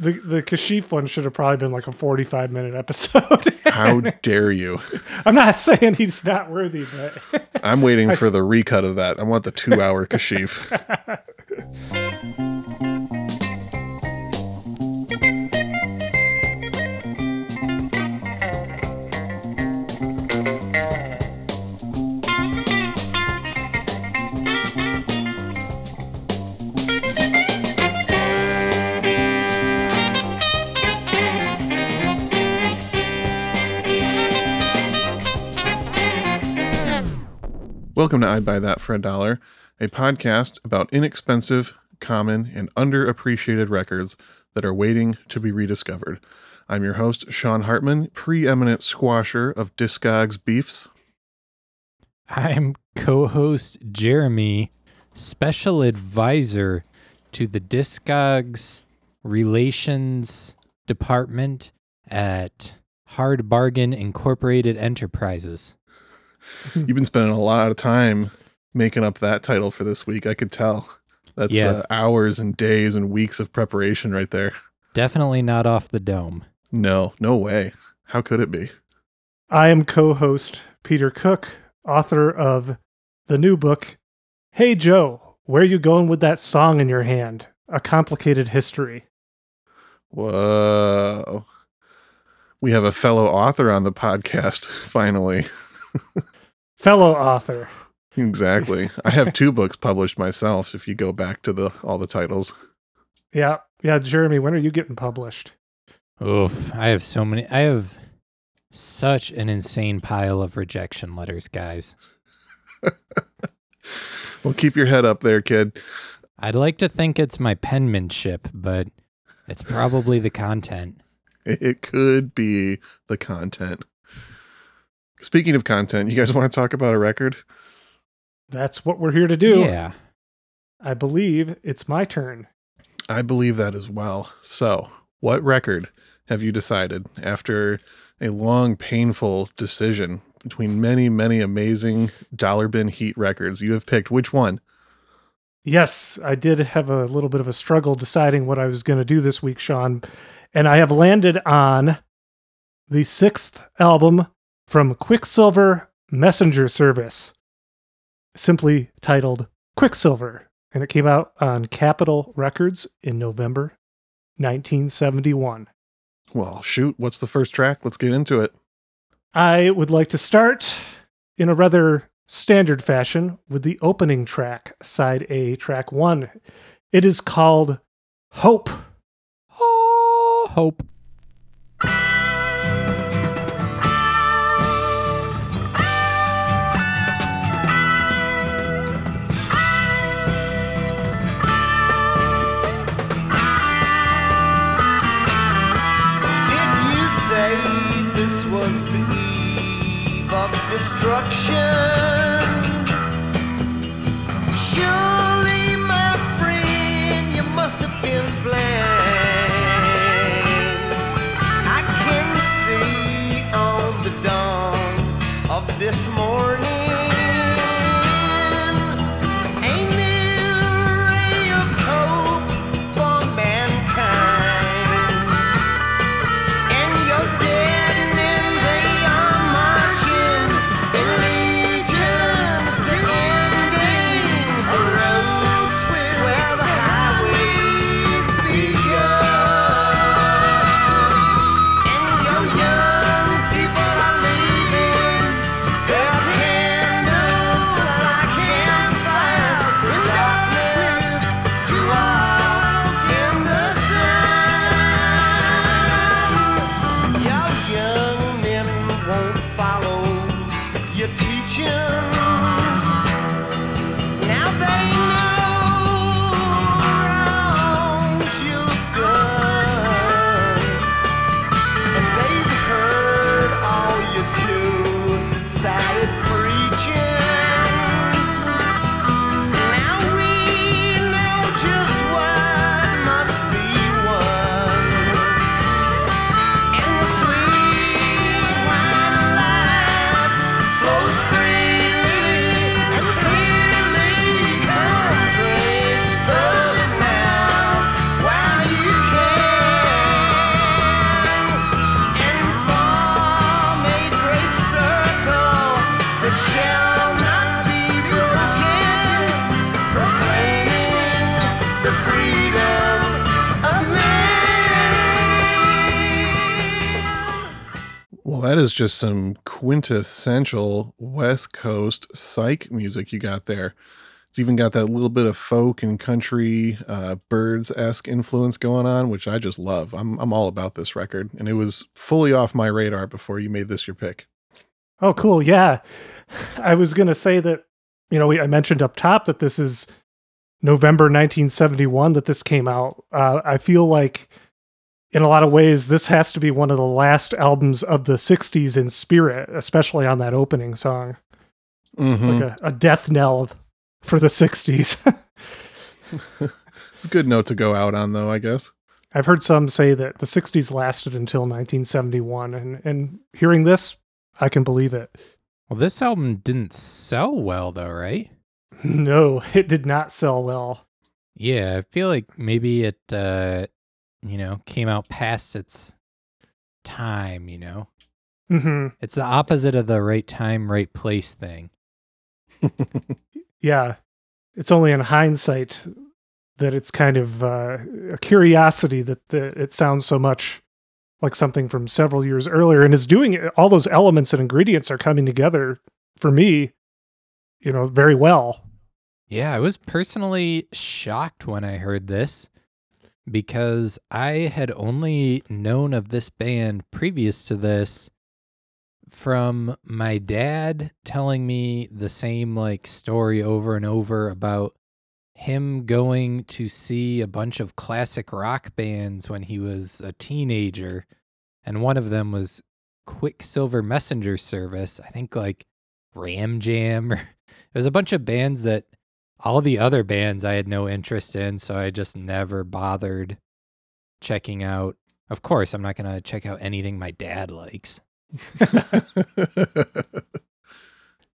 the the Kashif one should have probably been like a 45 minute episode. How dare you? I'm not saying he's not worthy, but I'm waiting for the recut of that. I want the two hour Kashif. Welcome to I'd Buy That for a Dollar, a podcast about inexpensive, common, and underappreciated records that are waiting to be rediscovered. I'm your host, Sean Hartman, preeminent squasher of Discogs beefs. I'm co host Jeremy, special advisor to the Discogs Relations Department at Hard Bargain Incorporated Enterprises. You've been spending a lot of time making up that title for this week. I could tell. That's Yeah. uh, hours and days and weeks of preparation right there. Definitely not off the dome. No, no way. How could it be? I am co-host Peter Cook, author of the new book Hey Joe, where you going with that song in your hand? A complicated history. Whoa. We have a fellow author on the podcast, finally. Fellow author. Exactly. I have two books published myself if you go back to the all the titles. Yeah, yeah, Jeremy, when are you getting published? Oof. I have so many. I have such an insane pile of rejection letters, guys. Well, keep your head up there, kid. I'd like to think it's my penmanship, but it's probably the content. It could be the content. Speaking of content, you guys want to talk about a record? That's what we're here to do. Yeah. I believe it's my turn. I believe that as well. So, what record have you decided after a long, painful decision between many, many amazing dollar bin heat records? You have picked which one? Yes, I did have a little bit of a struggle deciding what I was going to do this week, Sean. And I have landed on the sixth album from Quicksilver Messenger Service, simply titled Quicksilver. And it came out on Capitol Records in November 1971. Well, shoot, what's the first track? Let's get into it. I would like to start in a rather standard fashion with the opening track, side A, track one. It is called Hope. Oh, hope. Is just some quintessential West Coast psych music you got there. It's even got that little bit of folk and country uh, Byrds esque influence going on, which I just love. I'm I'm all about this record, and it was fully off my radar before you made this your pick. Oh, cool. Yeah. I was to say that, you know, we, I mentioned up top that this is November 1971 that this came out. Uh, I feel like, in a lot of ways, this has to be one of the last albums of the 60s in spirit, especially on that opening song. It's Mhm. like a, a death knell for the 60s. It's a good note to go out on, though, I guess. I've heard some say that the 60s lasted until 1971, and, and hearing this, I can believe it. Well, this album didn't sell well, though, right? No, it did not sell well. Yeah, I feel like maybe it, uh, you know, came out past its time. You know, hmm it's the opposite of the right time, right place thing. Yeah, it's only in hindsight that it's kind of uh, a curiosity that the, it sounds so much like something from several years earlier, and is doing all those elements and ingredients are coming together for me, you know, very well. Yeah, I was personally shocked when I heard this because I had only known of this band previous to this from my dad telling me the same like story over and over about him going to see a bunch of classic rock bands when he was a teenager and one of them was Quicksilver Messenger Service, I think like Ram Jam or it was a bunch of bands that all the other bands I had no interest in, so I just never bothered checking out. Of course, I'm not going to check out anything my dad likes.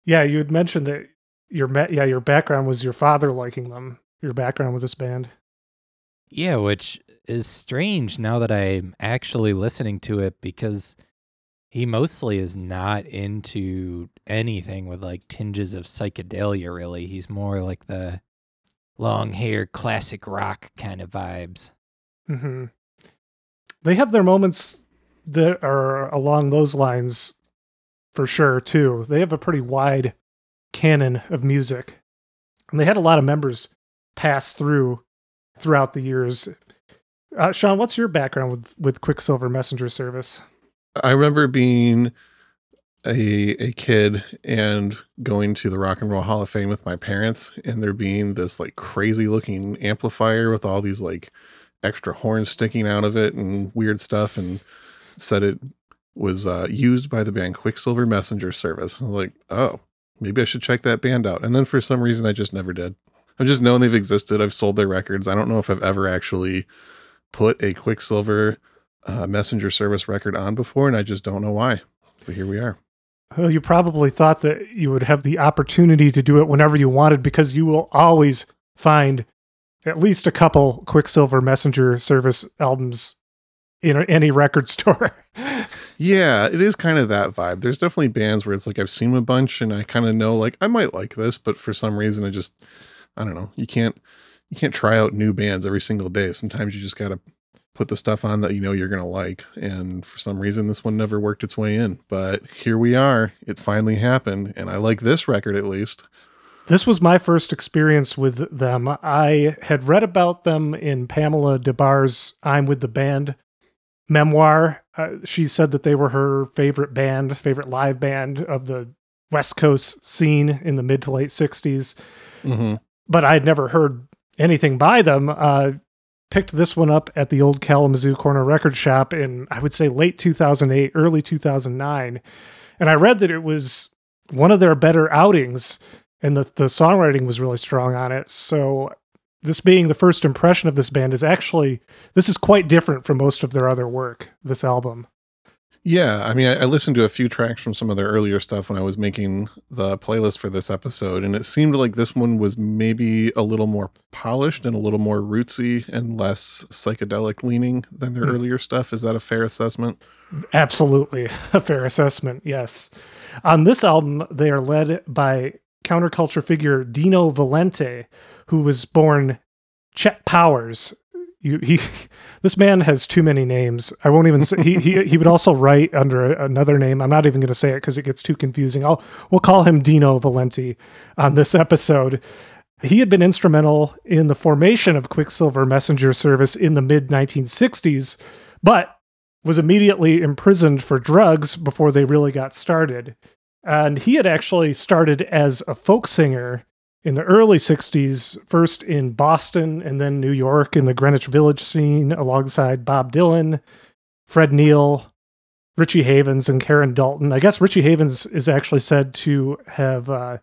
Yeah, you had mentioned that your ma- yeah your background was your father liking them. Your background with this band. Yeah, which is strange now that I'm actually listening to it because he mostly is not into anything with like tinges of psychedelia, really. He's more like the long hair classic rock kind of vibes. hmm They have their moments that are along those lines for sure too. They have a pretty wide canon of music. And they had a lot of members pass through throughout the years. Uh, Sean, what's your background with with Quicksilver Messenger Service? I remember being a a kid and going to the Rock and Roll Hall of Fame with my parents, and there being this like crazy looking amplifier with all these like extra horns sticking out of it and weird stuff, and said it was uh, used by the band Quicksilver Messenger Service. I was like, oh, maybe I should check that band out. And then for some reason, I just never did. I've just known they've existed. I've sold their records. I don't know if I've ever actually put a Quicksilver uh, messenger service record on before, and I just don't know why. But here we are. Well, you probably thought that you would have the opportunity to do it whenever you wanted because you will always find at least a couple Quicksilver Messenger Service albums in any record store. Yeah, it is kind of that vibe. There's definitely bands where it's like I've seen a bunch, and I kind of know like I might like this, but for some reason I just I don't know. You can't you can't try out new bands every single day. Sometimes you just got to put the stuff on that you know you're gonna like. And for some reason, this one never worked its way in. But here we are. It finally happened, and I like this record at least. This was my first experience with them. I had read about them in Pamela Des Barres' I'm with the Band memoir. Uh, she said that they were her favorite band, favorite live band of the West Coast scene in the mid to late 60s. hmm But I had never heard anything by them. Uh, picked this one up at the old Kalamazoo Corner Record Shop in, I would say, late 2008, early 2009. And I read that it was one of their better outings and the, the songwriting was really strong on it. So this being the first impression of this band is actually this is quite different from most of their other work, this album. Yeah, I mean, I, I listened to a few tracks from some of their earlier stuff when I was making the playlist for this episode, and it seemed like this one was maybe a little more polished and a little more rootsy and less psychedelic leaning than their Hmm. earlier stuff. Is that a fair assessment? Absolutely a fair assessment, yes. On this album, they are led by counterculture figure Dino Valenti, who was born Chet Powers. You, he, this man has too many names. I won't even say. He he, he would also write under another name. I'm not even going to say it because it gets too confusing. I'll we'll call him Dino Valenti on this mm. episode. He had been instrumental in the formation of Quicksilver Messenger Service in the mid 1960s, but was immediately imprisoned for drugs before they really got started. And he had actually started as a folk singer in the early 60s, first in Boston and then New York in the Greenwich Village scene alongside Bob Dylan, Fred Neil, Richie Havens, and Karen Dalton. I guess Richie Havens is actually said to have uh,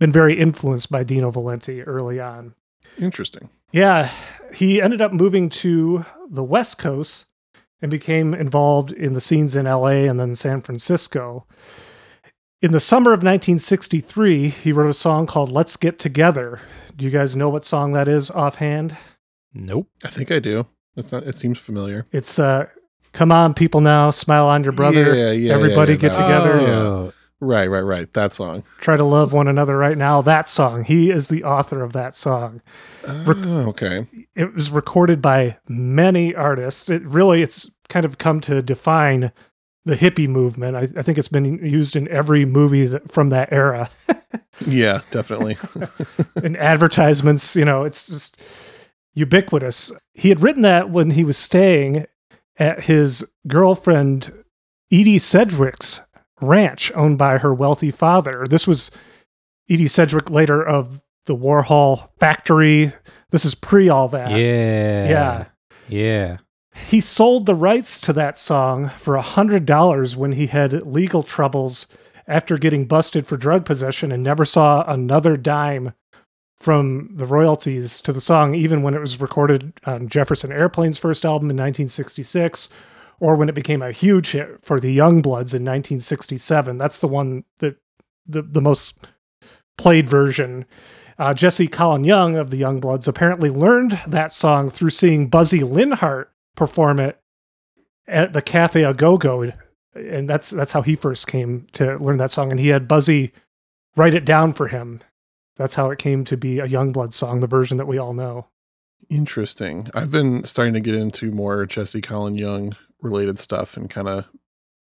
been very influenced by Dino Valenti early on. Interesting. Yeah, he ended up moving to the West Coast and became involved in the scenes in LA and then San Francisco. In the summer of 1963, he wrote a song called Let's Get Together. Do you guys know what song that is offhand? Nope. I think I do. It's not. It seems familiar. It's uh Come on people now, smile on your brother. Yeah, yeah, Everybody yeah, get together. Oh, Right, right, right. That song. Try to love one another right now. That song. He is the author of that song. Oh, okay. it was recorded by many artists. It really, it's kind of come to define the hippie movement. I, I think it's been used in every movie that, from that era. Yeah, definitely. in advertisements, you know, it's just ubiquitous. He had written that when he was staying at his girlfriend Edie Sedgwick's ranch owned by her wealthy father. This was Edie Sedgwick later of the Warhol factory. This is pre all that. yeah. Yeah. Yeah. He sold the rights to that song for a hundred dollars when he had legal troubles after getting busted for drug possession and never saw another dime from the royalties to the song, even when it was recorded on Jefferson Airplane's first album in 1966, or when it became a huge hit for the Youngbloods in 1967. That's the one that the the most played version. Uh, Jesse Colin Young of the Youngbloods apparently learned that song through seeing Buzzy Linhart perform it at the Cafe A Go Go, and that's that's how he first came to learn that song. And he had Buzzy write it down for him. That's how it came to be a Youngblood song, the version that we all know. Interesting. I've been starting to get into more Jesse Colin Young related stuff and kind of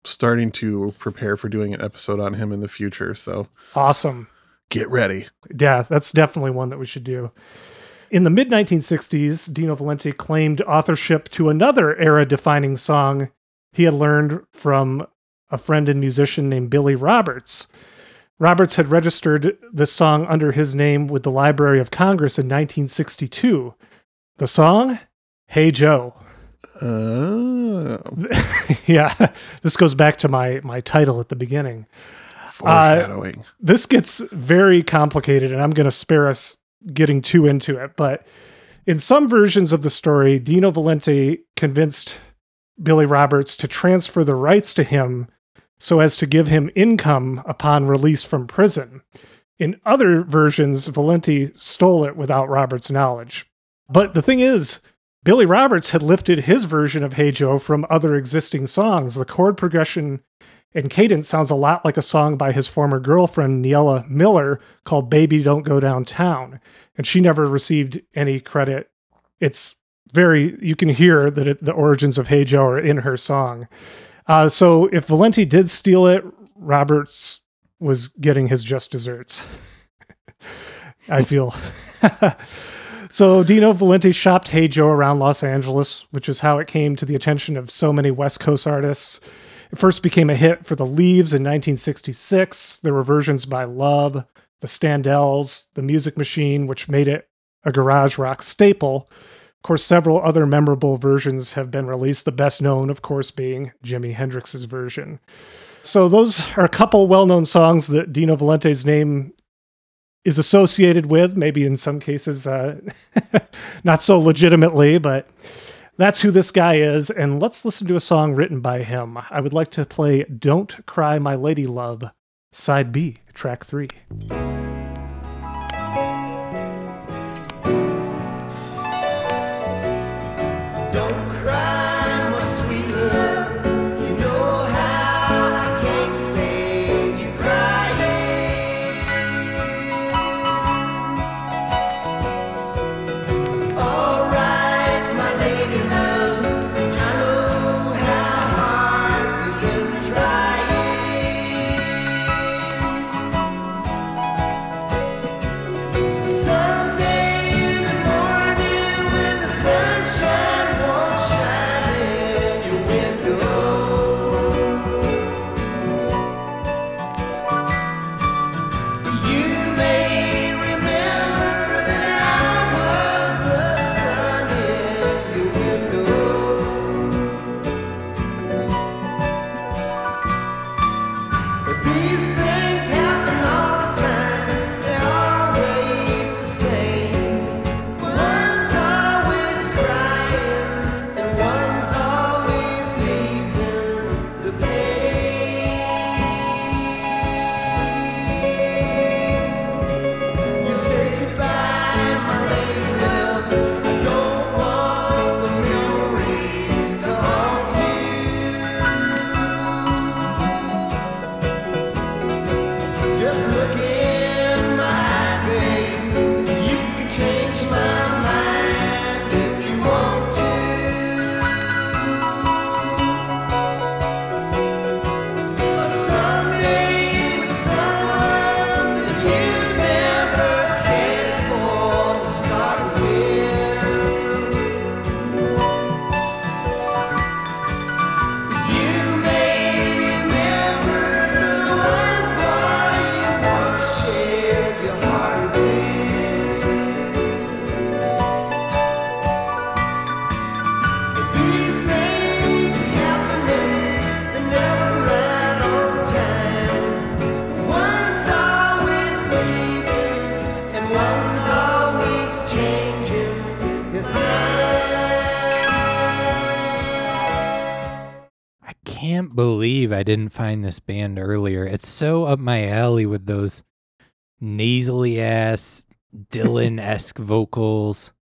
starting to prepare for doing an episode on him in the future. So Awesome. get ready. Yeah, that's definitely one that we should do. In the mid 1960s, Dino Valenti claimed authorship to another era defining song he had learned from a friend and musician named Billy Roberts. Roberts had registered this song under his name with the Library of Congress in 1962. The song, Hey Joe. Oh, yeah, this goes back to my my title at the beginning. Uh, foreshadowing. this gets very complicated and I'm going to spare us getting too into it. But in some versions of the story, Dino Valenti convinced Billy Roberts to transfer the rights to him so as to give him income upon release from prison. In other versions, Valenti stole it without Roberts' knowledge. But the thing is, Billy Roberts had lifted his version of Hey Joe from other existing songs. The chord progression and cadence sounds a lot like a song by his former girlfriend, Niela Miller, called Baby Don't Go Downtown. And she never received any credit. It's very, you can hear that it, the origins of Hey Joe are in her song. Uh, so if Valenti did steal it, Roberts was getting his just desserts. I feel. so Dino Valenti shopped Hey Joe around Los Angeles, which is how it came to the attention of so many West Coast artists. It first became a hit for the Leaves in 1966. There were versions by Love, the Standells, the Music Machine, which made it a garage rock staple. Of course, several other memorable versions have been released, the best known, of course, being Jimi Hendrix's version. So, those are a couple well known songs that Dino Valenti's name is associated with, maybe in some cases uh, not so legitimately, but that's who this guy is, and let's listen to a song written by him. I would like to play Don't Cry My Lady Love, Side B, Track 3. Can't believe I didn't find this band earlier. It's so up my alley with those nasally ass Dylan esque vocals.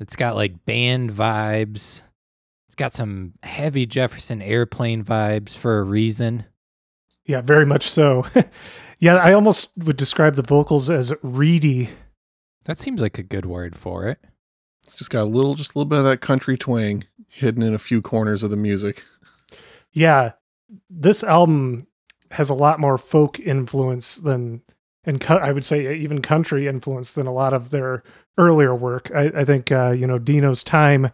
It's got like band vibes. It's got some heavy Jefferson airplane vibes for a reason. Yeah, very much so. yeah, I almost would describe the vocals as reedy. That seems like a good word for it. It's just got a little, just a little bit of that country twang hidden in a few corners of the music. Yeah, this album has a lot more folk influence than, and I would say even country influence than a lot of their earlier work. I, I think uh, you know Dino's time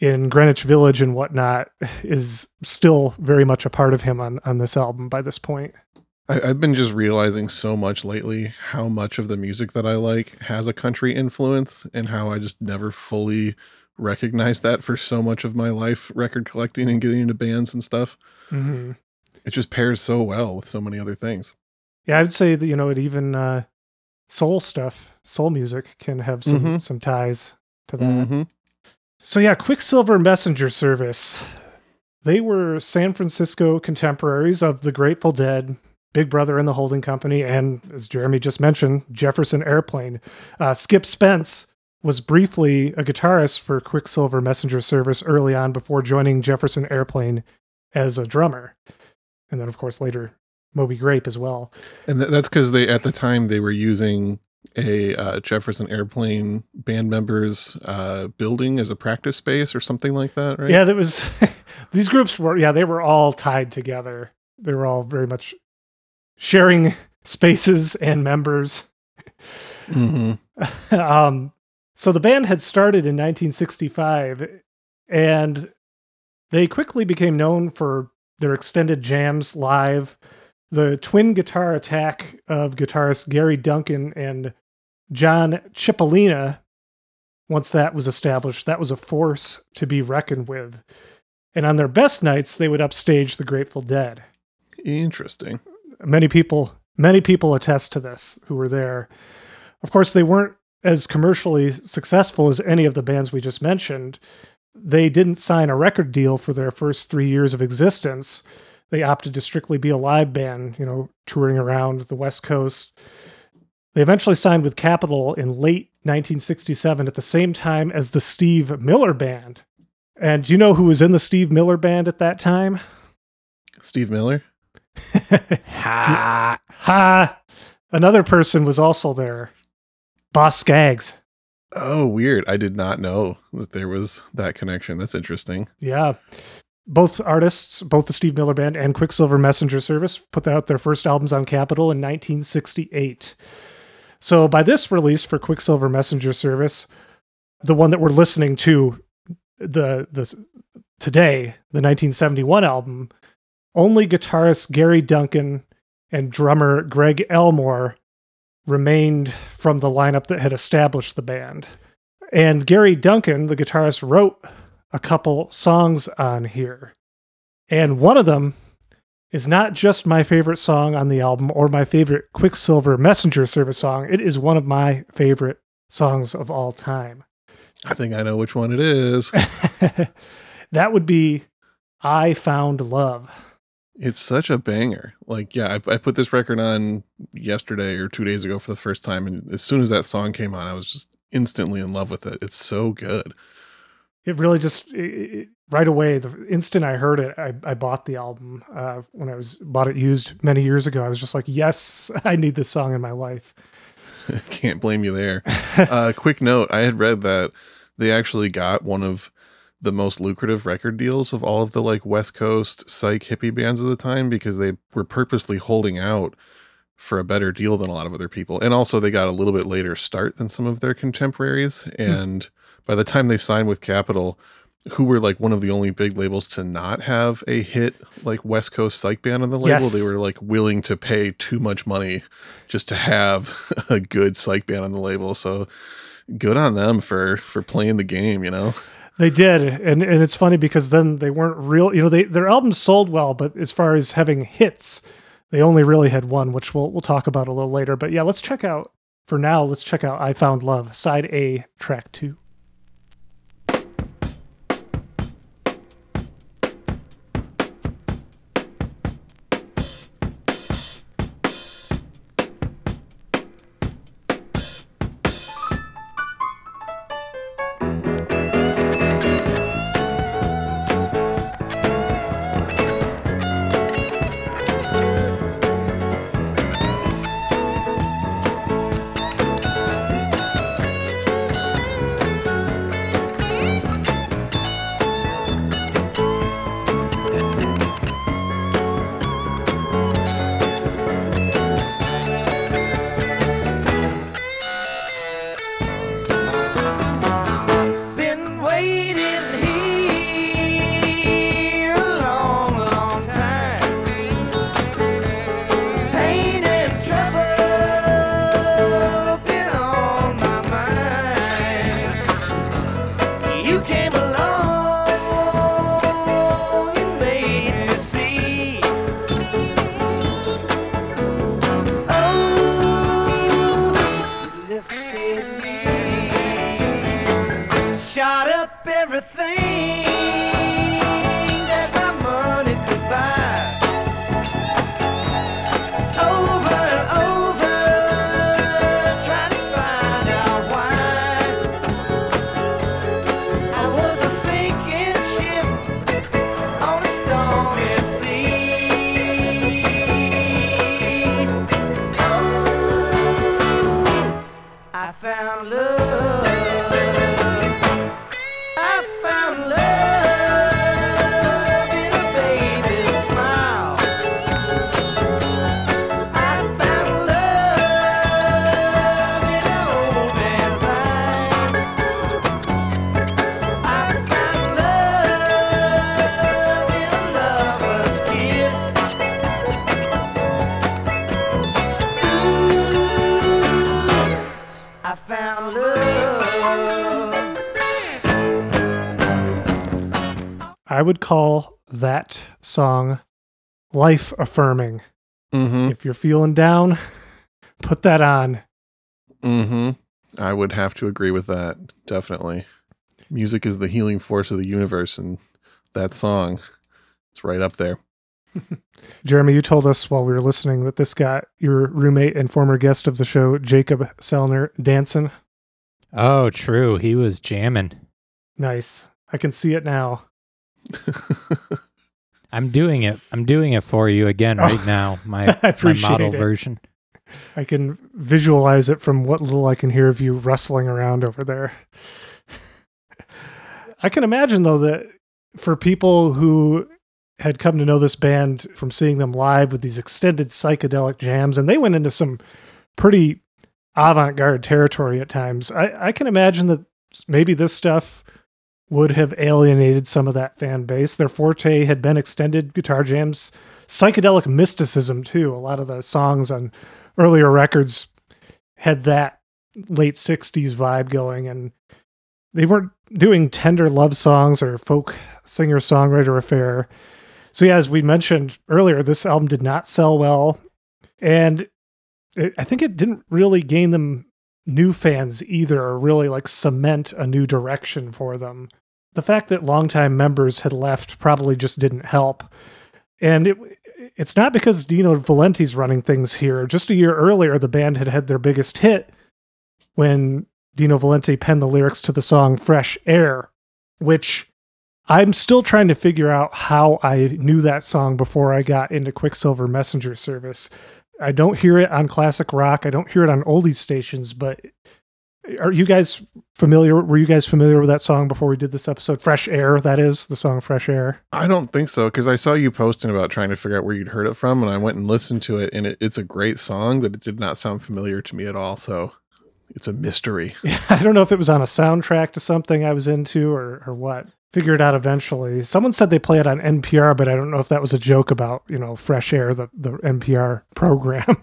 in Greenwich Village and whatnot is still very much a part of him on on this album by this point. I, I've been just realizing so much lately how much of the music that I like has a country influence and how I just never fully recognized that for so much of my life record collecting and getting into bands and stuff. hmm It just pairs so well with so many other things. Yeah, I'd say that you know it even uh, soul stuff, soul music can have some Mhm. some ties to that. hmm So yeah, Quicksilver Messenger Service. They were San Francisco contemporaries of the Grateful Dead, Big Brother and the Holding Company, and as Jeremy just mentioned, Jefferson Airplane. Uh, Skip Spence was briefly a guitarist for Quicksilver Messenger Service early on before joining Jefferson Airplane as a drummer, and then of course later Moby Grape as well. And th- that's because they, at the time, they were using a uh, Jefferson Airplane band members uh, building as a practice space or something like that, right? Yeah, that was these groups were yeah, they were all tied together. They were all very much sharing spaces and members. hmm um so the band had started in 1965 and they quickly became known for their extended jams live, the twin guitar attack of guitarist Gary Duncan and John Cipollina. Once that was established, that was a force to be reckoned with. And on their best nights, they would upstage the Grateful Dead. Interesting. Many people, many people attest to this who were there. Of course, they weren't as commercially successful as any of the bands we just mentioned. They didn't sign a record deal for their first three years of existence. They opted to strictly be a live band, you know, touring around the West Coast. They eventually signed with Capitol in late 1967 at the same time as the Steve Miller Band. And do you know who was in the Steve Miller Band at that time? Steve Miller? Ha! Ha! Another person was also there. Boz Scaggs. Oh, weird. I did not know that there was that connection. That's interesting. Yeah. Both artists, both the Steve Miller Band and Quicksilver Messenger Service, put out their first albums on Capitol in 1968. So by this release for Quicksilver Messenger Service, the one that we're listening to, the the today, the 1971 album, only guitarist Gary Duncan and drummer Greg Elmore remained from the lineup that had established the band. And Gary Duncan, the guitarist, wrote a couple songs on here. And one of them is not just my favorite song on the album or my favorite Quicksilver Messenger Service song. It is one of my favorite songs of all time. I think I know which one it is. that would be I Found Love. It's such a banger. Like, yeah, I, I put this record on yesterday or two days ago for the first time. And as soon as that song came on, I was just instantly in love with it. It's so good. It really just it, it- right away. The instant I heard it, I, I bought the album uh, when I was bought it used many years ago. I was just like, yes, I need this song in my life. Can't blame you there. uh, quick note I had read that they actually got one of the most lucrative record deals of all of the like West Coast psych hippie bands of the time because they were purposely holding out for a better deal than a lot of other people. And also they got a little bit later start than some of their contemporaries. Hmm. And by the time they signed with Capitol, who were like one of the only big labels to not have a hit like West Coast psych band on the label, Yes. they were like willing to pay too much money just to have a good psych band on the label. So good on them for for playing the game, you know. They did, and and it's funny because then they weren't real. You know, they their albums sold well, but as far as having hits, they only really had one, which we'll we'll talk about a little later. But yeah, let's check out for now. Let's check out "I Found Love" side A, track two. I would call that song life affirming. Mm-hmm. If you're feeling down, put that on. Mm-hmm. I would have to agree with that. Definitely. Music is the healing force of the universe, and that song, it's right up there. Jeremy, you told us while we were listening that this got your roommate and former guest of the show, Jacob Selner, dancing. Oh, true. He was jamming. Nice. I can see it now. I'm doing it. I'm doing it for you again Oh, right now. My, my model it. version. I can visualize it from what little I can hear of you rustling around over there. I can imagine though that for people who had come to know this band from seeing them live with these extended psychedelic jams, and they went into some pretty avant-garde territory at times. I, I can imagine that maybe this stuff would have alienated some of that fan base. Their forte had been extended guitar jams, psychedelic mysticism too. A lot of the songs on earlier records had that late 60s vibe going and they weren't doing tender love songs or folk singer songwriter affair so yeah as we mentioned earlier this album did not sell well and it, i think it didn't really gain them new fans either or really like cement a new direction for them the fact that longtime members had left probably just didn't help and it it's not because Dino Valenti's running things here. Just a year earlier, the band had had their biggest hit when Dino Valenti penned the lyrics to the song Fresh Air, which I'm still trying to figure out how I knew that song before I got into Quicksilver Messenger service. I don't hear it on classic rock. I don't hear it on oldies stations, but are you guys familiar? Were you guys familiar with that song before we did this episode? Fresh Air, that is the song Fresh Air. I don't think so because I saw you posting about trying to figure out where you'd heard it from, and I went and listened to it, and it, it's a great song, but it did not sound familiar to me at all. So it's a mystery. Yeah, I don't know if it was on a soundtrack to something I was into or or what. Figure it out eventually. Someone said they play it on NPR, but I don't know if that was a joke about you know fresh air, the the NPR program.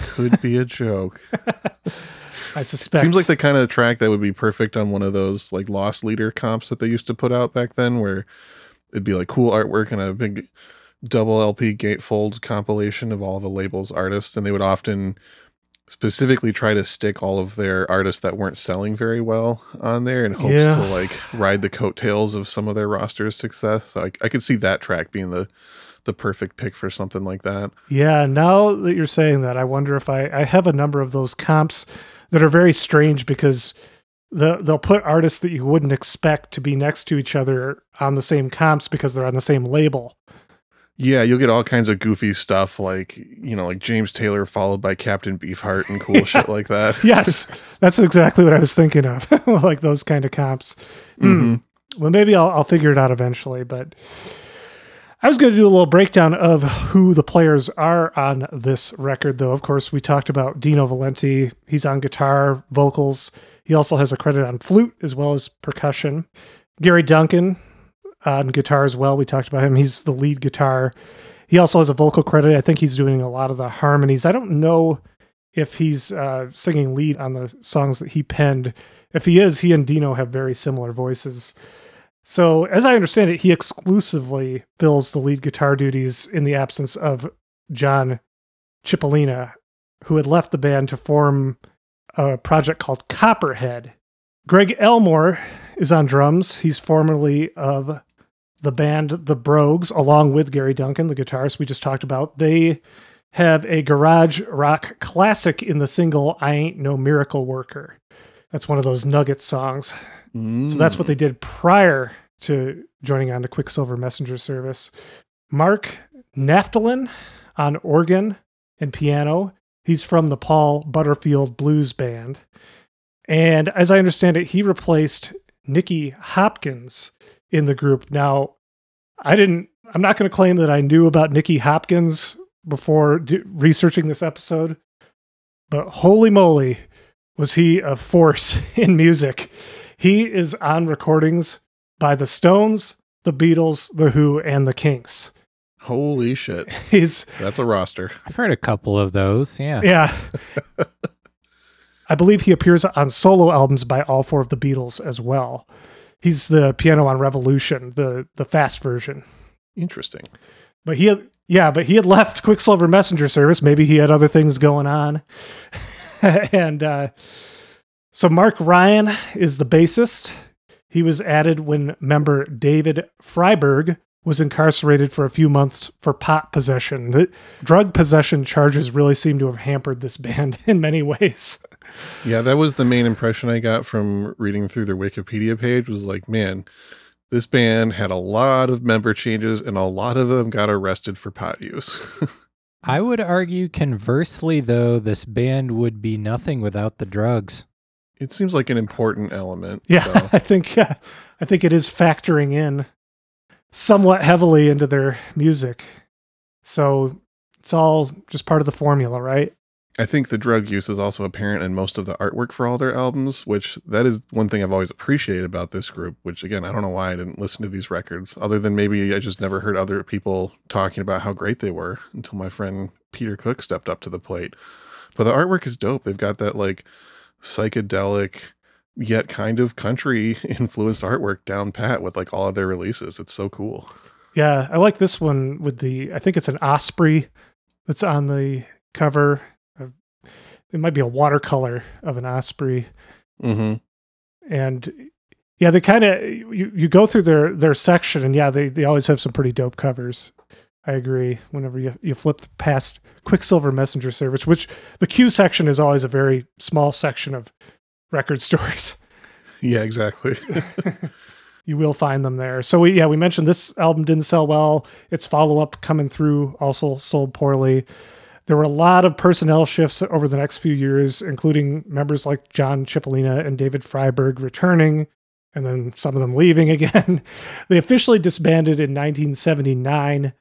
Could be a joke. I suspect. Seems like the kind of track that would be perfect on one of those like lost leader comps that they used to put out back then, where it'd be like cool artwork and a big double LP gatefold compilation of all the labels artists, and they would often specifically try to stick all of their artists that weren't selling very well on there in hopes Yeah. to like ride the coattails of some of their roster's success. So I, I could see that track being the the perfect pick for something like that. Yeah, now that you're saying that, I wonder if I I have a number of those comps that are very strange because the they'll put artists that you wouldn't expect to be next to each other on the same comps because they're on the same label. Yeah, you'll get all kinds of goofy stuff like you know, like James Taylor followed by Captain Beefheart and cool shit like that. Yes, that's exactly what I was thinking of, like those kind of comps. Hmm. Mhm. Well, maybe I'll, I'll figure it out eventually. But I was going to do a little breakdown of who the players are on this record, though. Of course, we talked about Dino Valenti. He's on guitar, vocals. He also has a credit on flute as well as percussion. Gary Duncan on guitar as well. We talked about him. He's the lead guitar. He also has a vocal credit. I think he's doing a lot of the harmonies. I don't know if he's uh, singing lead on the songs that he penned. If he is, he and Dino have very similar voices. So, as I understand it, he exclusively fills the lead guitar duties in the absence of John Cipollina, who had left the band to form a project called Copperhead. Greg Elmore is on drums. He's formerly of the band The Brogues, along with Gary Duncan, the guitarist we just talked about. They have a garage rock classic in the single I Ain't No Miracle Worker. That's one of those nugget songs. So that's what they mm. did prior to joining on to Quicksilver Messenger Service. Mark Naftalin on organ and piano. He's from the Paul Butterfield Blues Band. And as I understand it, he replaced Nicky Hopkins in the group. Now, I didn't, I'm not going to claim that I knew about Nicky Hopkins before do, researching this episode, but holy moly, was he a force in music. He is on recordings by the Stones, the Beatles, the Who, and the Kinks. Holy shit. He's That's a roster. I've heard a couple of those. Yeah. yeah. I believe he appears on solo albums by all four of the Beatles as well. He's the piano on Revolution, the the fast version. Interesting. But he had, yeah, but he had left Quicksilver Messenger Service. Maybe he had other things going on. and uh, so Mark Ryan is the bassist. He was added when member David Freiberg was incarcerated for a few months for pot possession. The drug possession charges really seem to have hampered this band in many ways. Yeah, that was the main impression I got from reading through their Wikipedia page was like, man, this band had a lot of member changes and a lot of them got arrested for pot use. I would argue conversely, though, this band would be nothing without the drugs. It seems like an important element. Yeah, so- I think uh, I think it is factoring in somewhat heavily into their music. So it's all just part of the formula, right? I think the drug use is also apparent in most of the artwork for all their albums, which that is one thing I've always appreciated about this group, which again, I don't know why I didn't listen to these records other than maybe I just never heard other people talking about how great they were until my friend Peter Cook stepped up to the plate. But the artwork is dope. They've got that like psychedelic yet kind of country influenced artwork down pat with like all of their releases. It's so cool. Yeah, I like this one with the. I think it's an osprey that's on the cover. It might be a watercolor of an osprey, hmm and yeah, they kind of you, you go through their their section, and yeah, they they always have some pretty dope covers. I agree. Whenever you you flip past Quicksilver Messenger Service, which the Q section is always a very small section of record stores. Yeah, exactly. you will find them there. So we yeah, we mentioned this album didn't sell well. Its follow-up coming through also sold poorly. There were a lot of personnel shifts over the next few years, including members like John Cipollina and David Freiberg returning, and then some of them leaving again. they officially disbanded in 1979.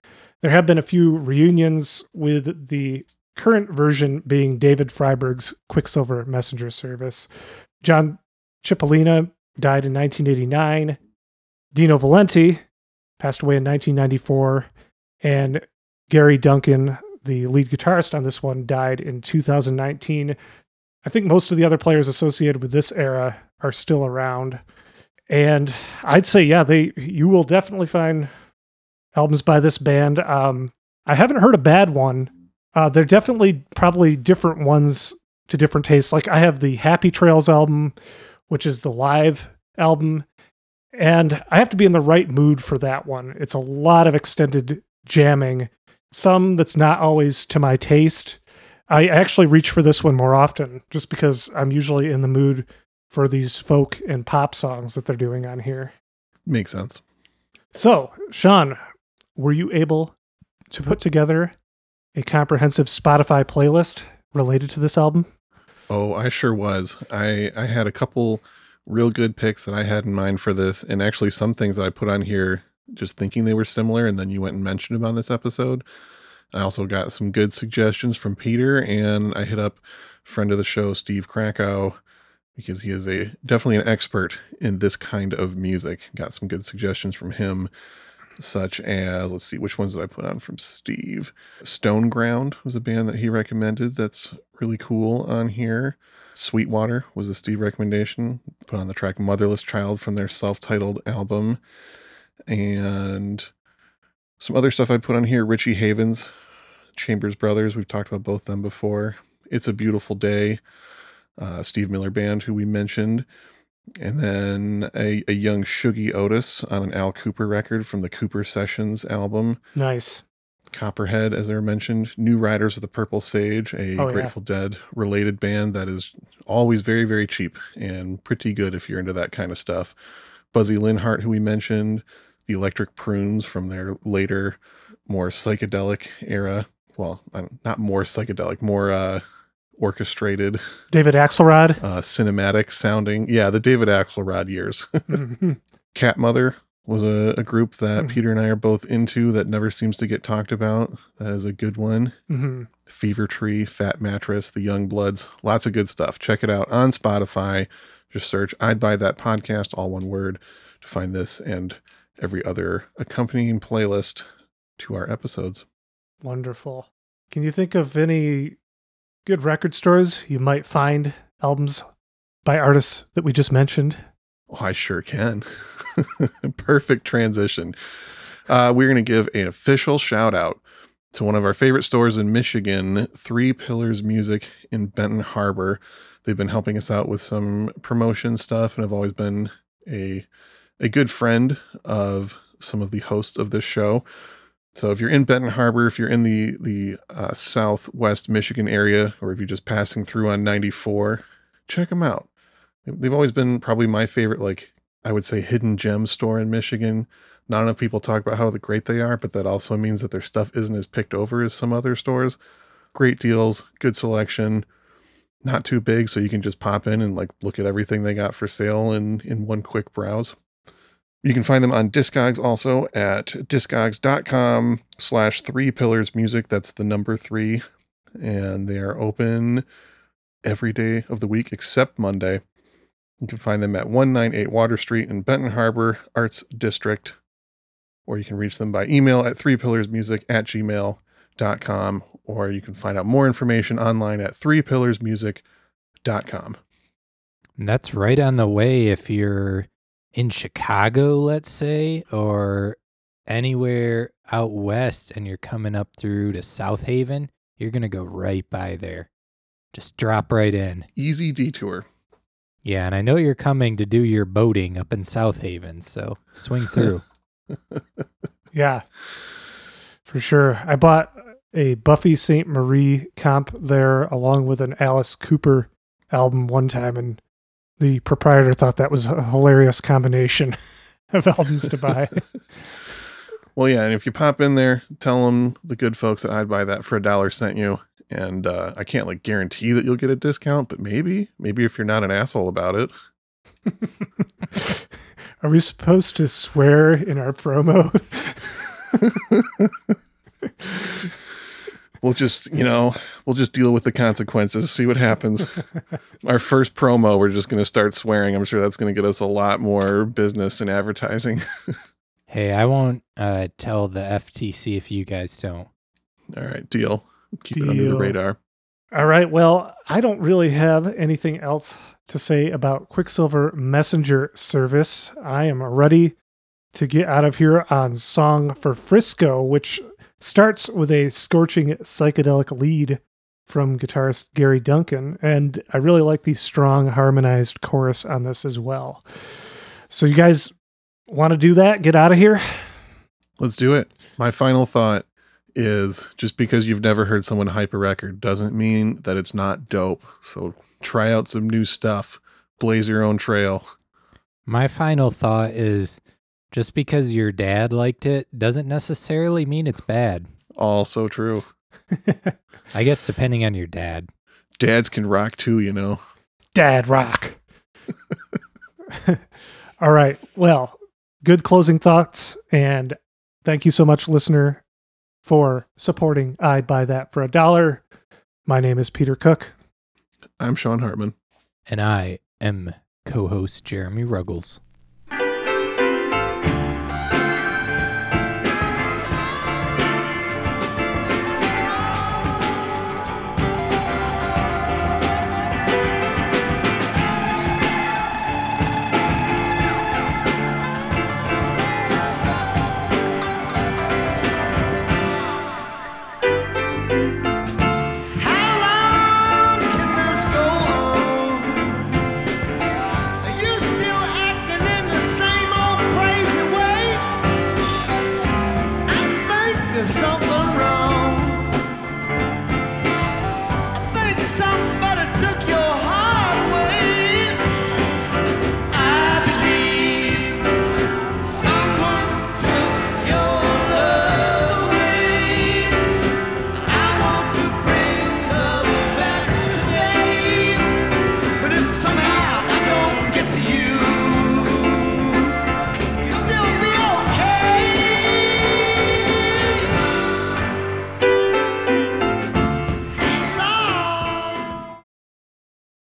There have been a few reunions with the current version being David Freiberg's Quicksilver Messenger Service. John Cipollina died in 1989. Dino Valenti passed away in 1994, and Gary Duncan, the lead guitarist on this one, died in 2019. I think most of the other players associated with this era are still around, and I'd say, yeah, they you will definitely find albums by this band. Um, I haven't heard a bad one. Uh, they're definitely probably different ones to different tastes. Like I have the Happy Trails album, which is the live album. And I have to be in the right mood for that one. It's a lot of extended jamming, some that's not always to my taste. I actually reach for this one more often just because I'm usually in the mood for these folk and pop songs that they're doing on here. Makes sense. So, Sean, were you able to put together a comprehensive Spotify playlist related to this album? Oh, I sure was. I I had a couple real good picks that I had in mind for this, and actually some things that I put on here just thinking they were similar, and then you went and mentioned them on this episode. I also got some good suggestions from Peter, and I hit up friend of the show Steve Krakow because he is a definitely an expert in this kind of music. Got some good suggestions from him, such as let's see which ones did I put on from Steve. Stoneground was a band that he recommended that's really cool on here. Sweetwater was a Steve recommendation. Put on the track Motherless Child from their self-titled album. And some other stuff I put on here, Richie Havens, Chambers Brothers. We've talked about both them before. It's a Beautiful Day, uh, Steve Miller Band, who we mentioned. And then a, a young Shuggie Otis on an Al Kooper record from the Kooper Sessions album. Nice. Copperhead, as I mentioned, New Riders of the Purple Sage, a Oh, yeah. Grateful Dead related band that is always very, very cheap and pretty good if you're into that kind of stuff. Buzzy Linhart, who we mentioned, the Electric Prunes from their later, more psychedelic era. Well, not more psychedelic, more uh, orchestrated, David Axelrod. uh, cinematic sounding. Yeah, the David Axelrod years. Mhm. Cat Mother was a, a group that Mhm. Peter and I are both into that never seems to get talked about. That is a good one. Mhm. Fever Tree, Fat Mattress, The Youngbloods, lots of good stuff. Check it out on Spotify. Just search I'd Buy That Podcast, all one word, to find this and every other accompanying playlist to our episodes. Wonderful. Can you think of any good record stores you might find albums by artists that we just mentioned? Oh, I sure can. Perfect transition. Uh, we're going to give an official shout out to one of our favorite stores in Michigan, Three Pillars Music in Benton Harbor. They've been helping us out with some promotion stuff and have always been a a good friend of some of the hosts of this show. So if you're in Benton Harbor, if you're in the the uh, Southwest Michigan area, or if you're just passing through on 94, check them out. They've always been probably my favorite, like I would say, hidden gem store in Michigan. Not enough people talk about how great they are, but that also means that their stuff isn't as picked over as some other stores. Great deals, good selection, not too big, so you can just pop in and like look at everything they got for sale in in one quick browse. You can find them on Discogs also at discogs.com slash three pillars music. That's the number three. And they are open every day of the week except Monday. You can find them at 198 Water Street in Benton Harbor Arts District, or you can reach them by email at three pillars music at gmail.com, or you can find out more information online at three pillarsmusic.com. And that's right on the way if you're in Chicago, let's say, or anywhere out west and you're coming up through to South Haven, you're going to go right by there. Just drop right in. Easy detour. Yeah, and I know you're coming to do your boating up in South Haven, so swing through. Yeah, for sure. I bought a Buffy Sainte-Marie comp there along with an Alice Cooper album one time, and the proprietor thought that was a hilarious combination of albums to buy. Well, yeah, and if you pop in there, tell them the good folks that I'd buy that for a dollar sent you. And uh, I can't like guarantee that you'll get a discount, but maybe, maybe if you're not an asshole about it. Are we supposed to swear in our promo? We'll just, you know, we'll just deal with the consequences, see what happens. Our first promo, we're just going to start swearing. I'm sure that's going to get us a lot more business and advertising. hey, I won't uh, tell the FTC if you guys don't. All right, deal. Keep it under the Deal. radar. All right. Well, I don't really have anything else to say about Quicksilver Messenger service. I am ready to get out of here on Song for Frisco, which starts with a scorching psychedelic lead from guitarist Gary Duncan. And I really like the strong harmonized chorus on this as well. So, you guys want to do that? Get out of here? Let's do it. My final thought is just because you've never heard someone hype a record doesn't mean that it's not dope. So try out some new stuff, blaze your own trail. My final thought is just because your dad liked it doesn't necessarily mean it's bad. Also true. I guess depending on your dad. Dads can rock too, you know. Dad rock. All right. Well, good closing thoughts. And thank you so much, listener, for supporting I'd Buy That for a Dollar. My name is Peter Cook. I'm Sean Hartman. And I am co host Jeremy Ruggles.